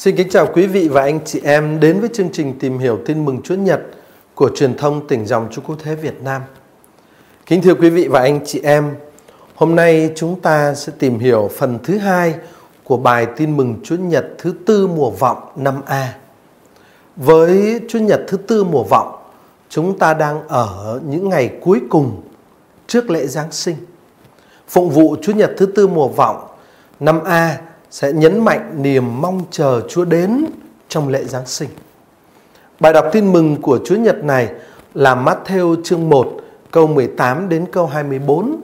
Xin kính chào quý vị và anh chị em đến với chương trình tìm hiểu tin mừng Chúa Nhật của truyền thông tỉnh dòng Chúa Quốc Thế Việt Nam. Kính thưa quý vị và anh chị em, hôm nay chúng ta sẽ tìm hiểu phần thứ hai của bài tin mừng Chúa Nhật thứ tư mùa vọng năm A. Với Chúa Nhật thứ tư mùa vọng, chúng ta đang ở những ngày cuối cùng trước lễ Giáng sinh. Phụng vụ Chúa Nhật thứ tư mùa vọng năm A sẽ nhấn mạnh niềm mong chờ Chúa đến trong lễ Giáng sinh. Bài đọc tin mừng của Chúa Nhật này là Matthew chương 1 câu 18 đến câu 24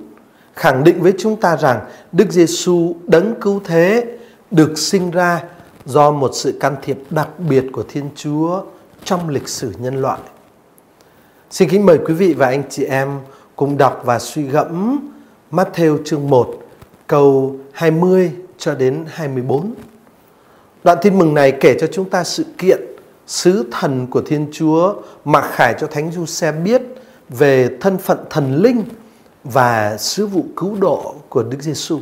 khẳng định với chúng ta rằng Đức Giêsu đấng cứu thế, được sinh ra do một sự can thiệp đặc biệt của Thiên Chúa trong lịch sử nhân loại. Xin kính mời quý vị và anh chị em cùng đọc và suy gẫm Matthew chương 1 câu 20 cho đến 24. Đoạn tin mừng này kể cho chúng ta sự kiện sứ thần của Thiên Chúa mặc khải cho Thánh Du Xe biết về thân phận thần linh và sứ vụ cứu độ của Đức Giêsu.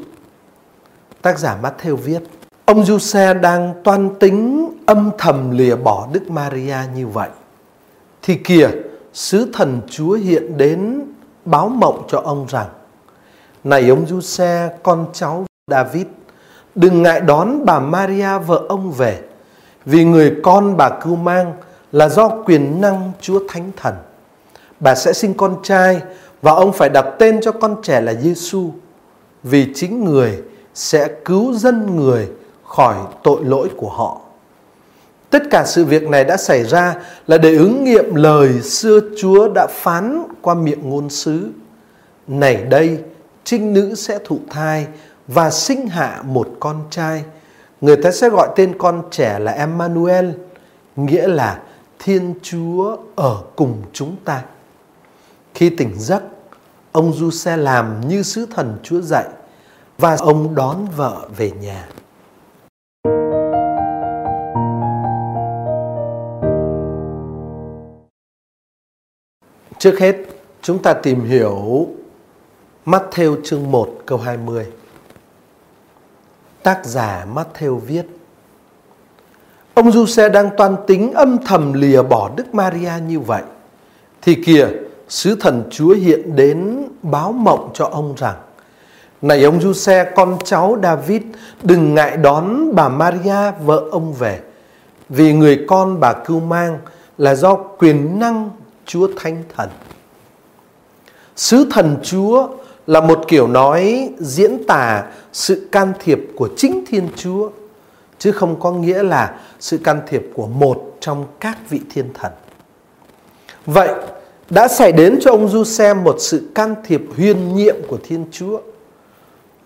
Tác giả Matthew viết: Ông Du Xe đang toan tính âm thầm lìa bỏ Đức Maria như vậy. Thì kìa, sứ thần Chúa hiện đến báo mộng cho ông rằng: Này ông Du Xe, con cháu David, đừng ngại đón bà Maria vợ ông về, vì người con bà cưu mang là do quyền năng Chúa Thánh Thần. Bà sẽ sinh con trai và ông phải đặt tên cho con trẻ là Giêsu, vì chính người sẽ cứu dân người khỏi tội lỗi của họ. Tất cả sự việc này đã xảy ra là để ứng nghiệm lời xưa Chúa đã phán qua miệng ngôn sứ. Này đây, trinh nữ sẽ thụ thai và sinh hạ một con trai. Người ta sẽ gọi tên con trẻ là Emmanuel, nghĩa là Thiên Chúa ở cùng chúng ta. Khi tỉnh giấc, ông Du Xe làm như sứ thần Chúa dạy và ông đón vợ về nhà. Trước hết, chúng ta tìm hiểu Matthew chương 1 câu 20. Tác giả Matthew viết Ông Giuse đang toan tính âm thầm lìa bỏ Đức Maria như vậy. Thì kìa, sứ thần Chúa hiện đến báo mộng cho ông rằng Này ông Giuse, con cháu David, đừng ngại đón bà Maria vợ ông về. Vì người con bà cưu mang là do quyền năng Chúa Thánh Thần. Sứ thần Chúa là một kiểu nói diễn tả sự can thiệp của chính Thiên Chúa chứ không có nghĩa là sự can thiệp của một trong các vị thiên thần. Vậy đã xảy đến cho ông Du xem một sự can thiệp huyền nhiệm của Thiên Chúa.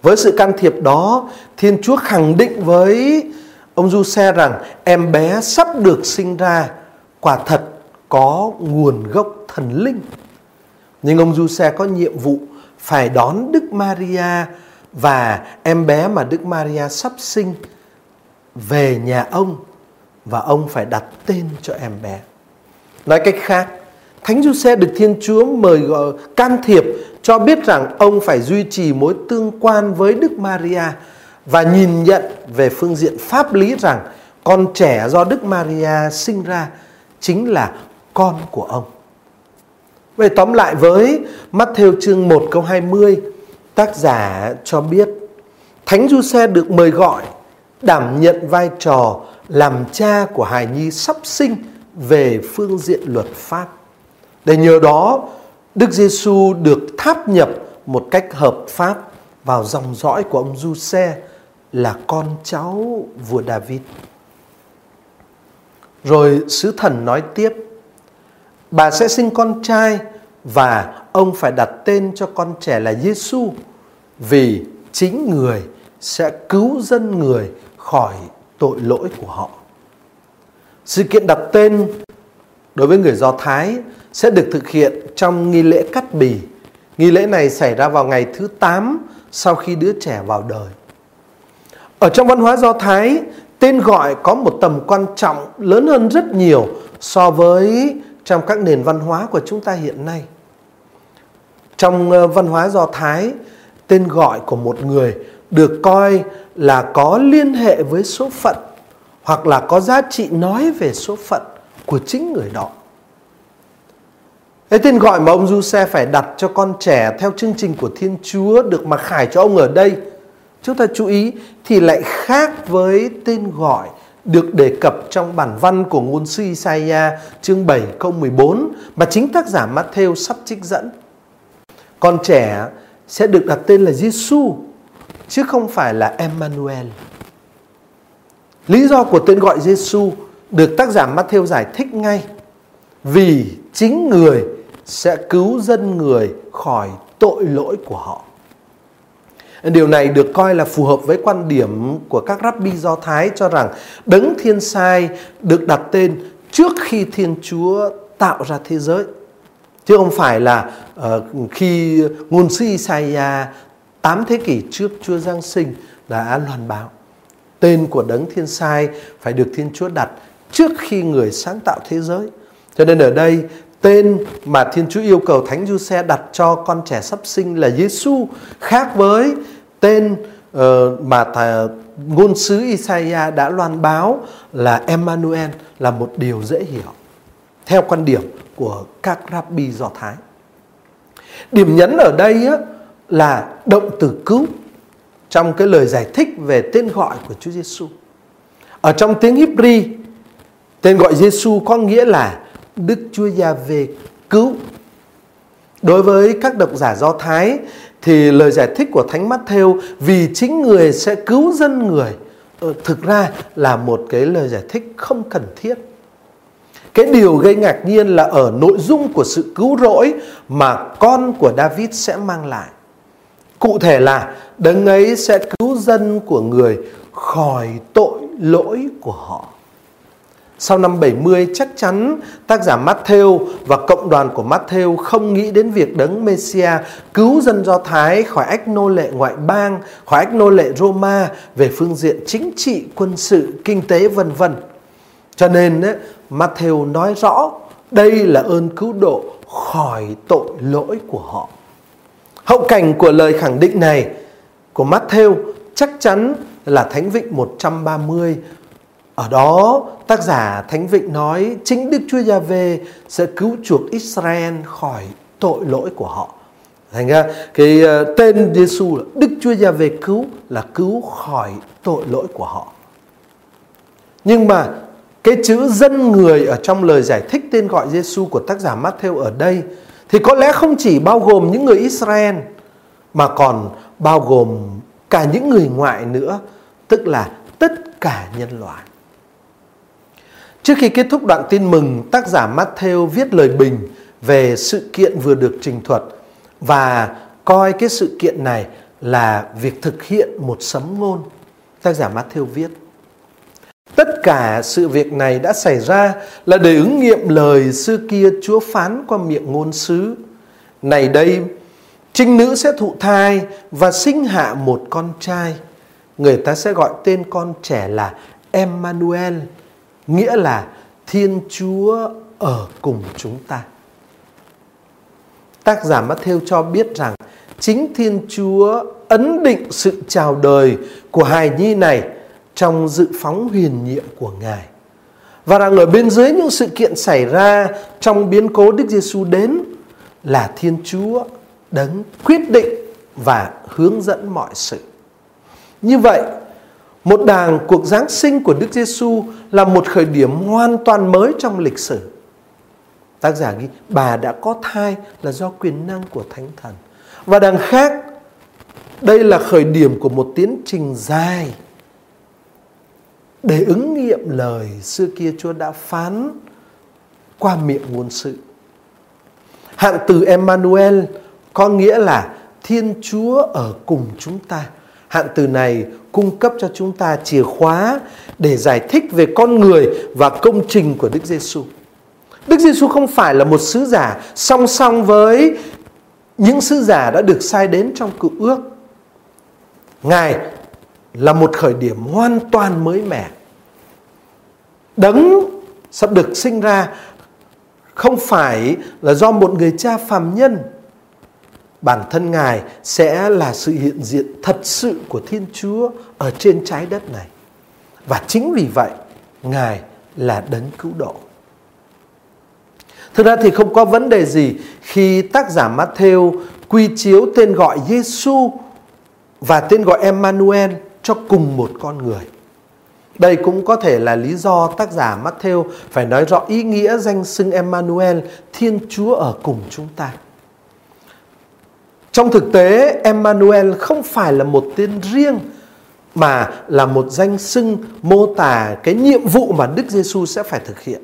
Với sự can thiệp đó, Thiên Chúa khẳng định với ông Du Xe rằng em bé sắp được sinh ra quả thật có nguồn gốc thần linh. Nhưng ông Du Xe có nhiệm vụ phải đón Đức Maria và em bé mà Đức Maria sắp sinh về nhà ông và ông phải đặt tên cho em bé. Nói cách khác, Thánh Giuse được Thiên Chúa mời gọi can thiệp cho biết rằng ông phải duy trì mối tương quan với Đức Maria và nhìn nhận về phương diện pháp lý rằng con trẻ do Đức Maria sinh ra chính là con của ông. Vậy tóm lại với Matthew chương 1 câu 20, tác giả cho biết Thánh Du được mời gọi đảm nhận vai trò làm cha của hài nhi sắp sinh về phương diện luật pháp. Để nhờ đó, Đức Giêsu được tháp nhập một cách hợp pháp vào dòng dõi của ông Du là con cháu vua David. Rồi sứ thần nói tiếp bà sẽ sinh con trai và ông phải đặt tên cho con trẻ là Giêsu vì chính người sẽ cứu dân người khỏi tội lỗi của họ. Sự kiện đặt tên đối với người Do Thái sẽ được thực hiện trong nghi lễ cắt bì. Nghi lễ này xảy ra vào ngày thứ 8 sau khi đứa trẻ vào đời. Ở trong văn hóa Do Thái, tên gọi có một tầm quan trọng lớn hơn rất nhiều so với trong các nền văn hóa của chúng ta hiện nay. Trong ờ, văn hóa Do Thái, tên gọi của một người được coi là có liên hệ với số phận hoặc là có giá trị nói về số phận của chính người đó. Cái tên gọi mà ông Giuse phải đặt cho con trẻ theo chương trình của Thiên Chúa được mặc khải cho ông ở đây, chúng ta chú ý thì lại khác với tên gọi được đề cập trong bản văn của ngôn sư Isaiah, chương 7 câu 14 mà chính tác giả Matthew sắp trích dẫn. Con trẻ sẽ được đặt tên là Giêsu chứ không phải là Emmanuel. Lý do của tên gọi Giêsu được tác giả Matthew giải thích ngay vì chính người sẽ cứu dân người khỏi tội lỗi của họ. Điều này được coi là phù hợp với quan điểm của các rabbi Do Thái cho rằng đấng thiên sai được đặt tên trước khi Thiên Chúa tạo ra thế giới. Chứ không phải là uh, khi ngôn sĩ Isaiah 8 thế kỷ trước Chúa Giáng sinh đã loan báo. Tên của đấng thiên sai phải được Thiên Chúa đặt trước khi người sáng tạo thế giới. Cho nên ở đây tên mà Thiên Chúa yêu cầu Thánh Giuse đặt cho con trẻ sắp sinh là Giêsu khác với tên uh, mà thà, ngôn sứ Isaiah đã loan báo là Emmanuel là một điều dễ hiểu theo quan điểm của các rabbi Do Thái. Điểm nhấn ở đây á, là động từ cứu trong cái lời giải thích về tên gọi của Chúa Giêsu. Ở trong tiếng Hebrew, tên gọi Giêsu có nghĩa là Đức Chúa Già-về cứu. Đối với các độc giả Do Thái thì lời giải thích của Thánh Matthew vì chính người sẽ cứu dân người ờ, thực ra là một cái lời giải thích không cần thiết. Cái điều gây ngạc nhiên là ở nội dung của sự cứu rỗi mà con của David sẽ mang lại. Cụ thể là, đấng ấy sẽ cứu dân của người khỏi tội lỗi của họ. Sau năm 70 chắc chắn tác giả Matthew và cộng đoàn của Matthew không nghĩ đến việc đấng Messia cứu dân Do Thái khỏi ách nô lệ ngoại bang, khỏi ách nô lệ Roma về phương diện chính trị, quân sự, kinh tế vân vân. Cho nên Matthew nói rõ đây là ơn cứu độ khỏi tội lỗi của họ. Hậu cảnh của lời khẳng định này của Matthew chắc chắn là Thánh Vịnh 130 ở đó tác giả Thánh Vịnh nói chính Đức Chúa Gia Vê sẽ cứu chuộc Israel khỏi tội lỗi của họ. Thành ra cái ờ, tên Giêsu là Đức Chúa Gia Vê cứu là cứu khỏi tội lỗi của họ. Nhưng mà cái chữ dân người ở trong lời giải thích tên gọi Giêsu của tác giả Matthew ở đây thì có lẽ không chỉ bao gồm những người Israel mà còn bao gồm cả những người ngoại nữa, tức là tất cả nhân loại. Trước khi kết thúc đoạn tin mừng, tác giả Matthew viết lời bình về sự kiện vừa được trình thuật và coi cái sự kiện này là việc thực hiện một sấm ngôn. Tác giả Matthew viết Tất cả sự việc này đã xảy ra là để ứng nghiệm lời xưa kia Chúa phán qua miệng ngôn sứ. Này đây, trinh nữ sẽ thụ thai và sinh hạ một con trai. Người ta sẽ gọi tên con trẻ là Emmanuel, nghĩa là Thiên Chúa ở cùng chúng ta. Tác giả Matthew cho biết rằng chính Thiên Chúa ấn định sự chào đời của hài nhi này trong dự phóng huyền nhiệm của Ngài. Và rằng ở bên dưới những sự kiện xảy ra trong biến cố Đức Giêsu đến là Thiên Chúa đấng quyết định và hướng dẫn mọi sự. Như vậy, một đàng cuộc Giáng sinh của Đức Giêsu là một khởi điểm hoàn toàn mới trong lịch sử. Tác giả ghi bà đã có thai là do quyền năng của Thánh Thần. Và đằng khác, đây là khởi điểm của một tiến trình dài để ứng nghiệm lời xưa kia Chúa đã phán qua miệng ngôn sự. Hạn từ Emmanuel có nghĩa là Thiên Chúa ở cùng chúng ta. Hạn từ này cung cấp cho chúng ta chìa khóa để giải thích về con người và công trình của Đức Giêsu. Đức Giêsu không phải là một sứ giả song song với những sứ giả đã được sai đến trong cựu ước. Ngài là một khởi điểm hoàn toàn mới mẻ. Đấng sắp được sinh ra không phải là do một người cha phàm nhân bản thân Ngài sẽ là sự hiện diện thật sự của Thiên Chúa ở trên trái đất này. Và chính vì vậy, Ngài là đấng cứu độ. Thực ra thì không có vấn đề gì khi tác giả Matthew quy chiếu tên gọi Giêsu và tên gọi Emmanuel cho cùng một con người. Đây cũng có thể là lý do tác giả Matthew phải nói rõ ý nghĩa danh xưng Emmanuel, Thiên Chúa ở cùng chúng ta. Trong thực tế, Emmanuel không phải là một tên riêng mà là một danh xưng mô tả cái nhiệm vụ mà Đức Giêsu sẽ phải thực hiện.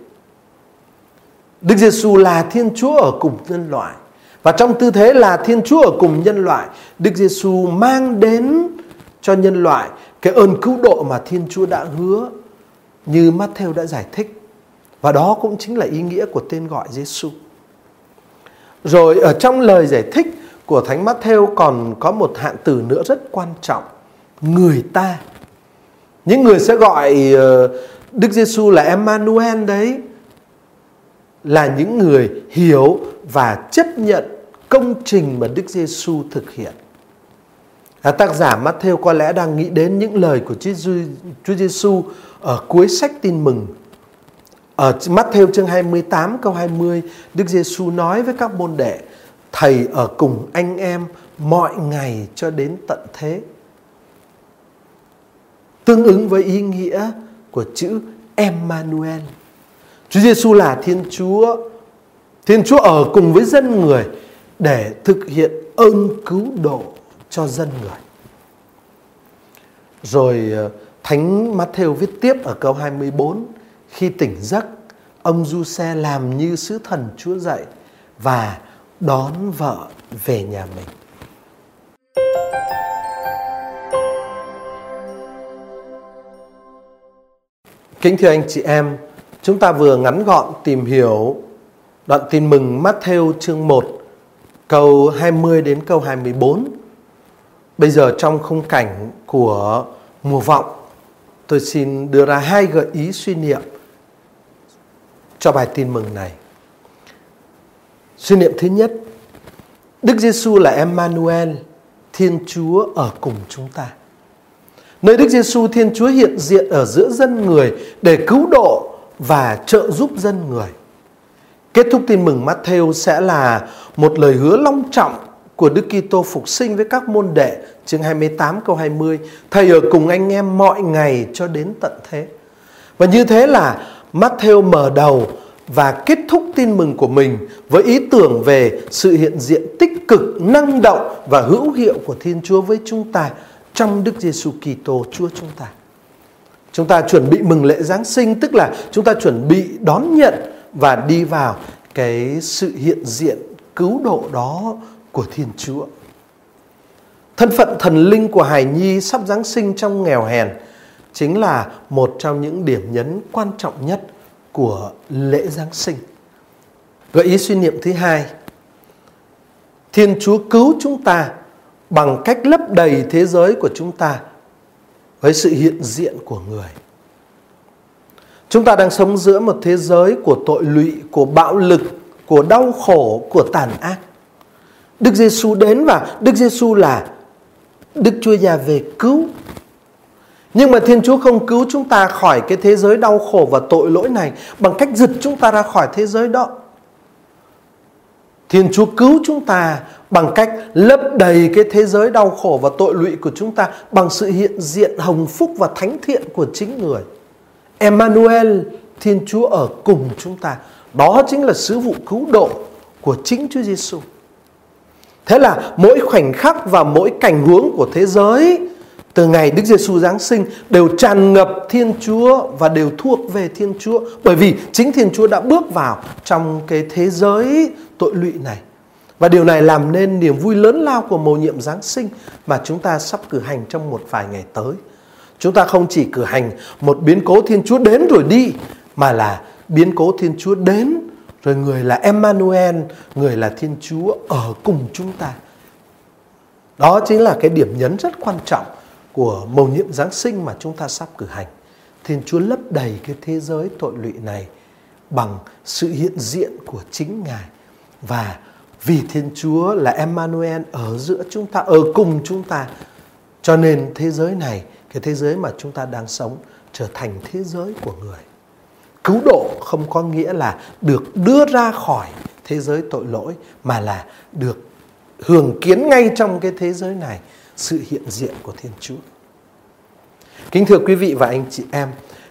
Đức Giêsu là Thiên Chúa ở cùng nhân loại. Và trong tư thế là Thiên Chúa ở cùng nhân loại, Đức Giêsu mang đến cho nhân loại cái ơn cứu độ mà Thiên Chúa đã hứa như Matthew đã giải thích. Và đó cũng chính là ý nghĩa của tên gọi Giêsu. Rồi ở trong lời giải thích của Thánh Matthew còn có một hạn từ nữa rất quan trọng, người ta. Những người sẽ gọi ờ, Đức Giêsu là Emmanuel đấy là những người hiểu và chấp nhận công trình mà Đức Giêsu thực hiện. À, tác giả Matthew có lẽ đang nghĩ đến những lời của Chúa Giêsu ở cuối sách Tin mừng. Ở Matthew chương 28 câu 20, Đức Giêsu nói với các môn đệ: Thầy ở cùng anh em mọi ngày cho đến tận thế. Tương ứng với ý nghĩa của chữ Emmanuel. Chúa Giêsu là Thiên Chúa. Thiên Chúa ở cùng với dân người để thực hiện ơn cứu độ cho dân người. Rồi ờ, Thánh Matthew viết tiếp ở câu 24 khi tỉnh giấc, ông du xe làm như sứ thần Chúa dạy và đón vợ về nhà mình. Kính thưa anh chị em, chúng ta vừa ngắn gọn tìm hiểu đoạn tin mừng Matthew chương 1 câu 20 đến câu 24. Bây giờ trong khung cảnh của mùa vọng, tôi xin đưa ra hai gợi ý suy niệm cho bài tin mừng này. Suy niệm thứ nhất, Đức Giêsu là Emmanuel, Thiên Chúa ở cùng chúng ta. Nơi Đức Giêsu Thiên Chúa hiện diện ở giữa dân người để cứu độ và trợ giúp dân người. Kết thúc tin mừng Matthew sẽ là một lời hứa long trọng của Đức Kitô phục sinh với các môn đệ chương 28 câu 20 Thầy ở cùng anh em mọi ngày cho đến tận thế Và như thế là Matthew mở đầu và kết thúc tin mừng của mình với ý tưởng về sự hiện diện tích cực, năng động và hữu hiệu của Thiên Chúa với chúng ta trong Đức Giêsu Kitô Chúa chúng ta. Chúng ta chuẩn bị mừng lễ Giáng sinh tức là chúng ta chuẩn bị đón nhận và đi vào cái sự hiện diện cứu độ đó của Thiên Chúa. Thân phận thần linh của Hải Nhi sắp Giáng sinh trong nghèo hèn chính là một trong những điểm nhấn quan trọng nhất của lễ Giáng sinh. Gợi ý suy niệm thứ hai, Thiên Chúa cứu chúng ta bằng cách lấp đầy thế giới của chúng ta với sự hiện diện của người. Chúng ta đang sống giữa một thế giới của tội lụy, của bạo lực, của đau khổ, của tàn ác. Đức Giêsu đến và Đức Giêsu là Đức Chúa Già về cứu. Nhưng mà Thiên Chúa không cứu chúng ta khỏi cái thế giới đau khổ và tội lỗi này bằng cách giật chúng ta ra khỏi thế giới đó. Thiên Chúa cứu chúng ta bằng cách lấp đầy cái thế giới đau khổ và tội lụy của chúng ta bằng sự hiện diện hồng phúc và thánh thiện của chính người. Emmanuel, Thiên Chúa ở cùng chúng ta. Đó chính là sứ vụ cứu độ của chính Chúa Giêsu. Thế là mỗi khoảnh khắc và mỗi cảnh huống của thế giới từ ngày Đức Giêsu giáng sinh đều tràn ngập Thiên Chúa và đều thuộc về Thiên Chúa bởi vì chính Thiên Chúa đã bước vào trong cái thế giới tội lụy này. Và điều này làm nên niềm vui lớn lao của mầu nhiệm Giáng sinh mà chúng ta sắp cử hành trong một vài ngày tới. Chúng ta không chỉ cử hành một biến cố Thiên Chúa đến rồi đi mà là biến cố Thiên Chúa đến rồi người là Emmanuel, người là Thiên Chúa ở cùng chúng ta. Đó chính là cái điểm nhấn rất quan trọng của mầu nhiệm Giáng sinh mà chúng ta sắp cử hành. Thiên Chúa lấp đầy cái thế giới tội lụy này bằng sự hiện diện của chính Ngài. Và vì Thiên Chúa là Emmanuel ở giữa chúng ta, ở cùng chúng ta. Cho nên thế giới này, cái thế giới mà chúng ta đang sống trở thành thế giới của người. Cứu độ không có nghĩa là được đưa ra khỏi thế giới tội lỗi mà là được hưởng kiến ngay trong cái thế giới này sự hiện diện của Thiên Chúa. Kính thưa quý vị và anh chị em,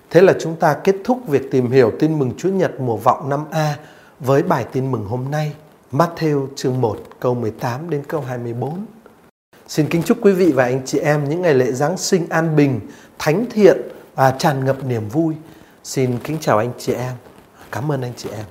thế là chúng ta kết thúc việc tìm hiểu tin mừng Chúa Nhật mùa vọng năm A với bài tin mừng hôm nay, Matthew chương 1 câu 18 đến câu 24. Xin kính chúc quý vị và anh chị em những ngày lễ Giáng sinh an bình, thánh thiện và tràn ngập niềm vui. Xin kính chào anh chị em. Cảm ơn anh chị em.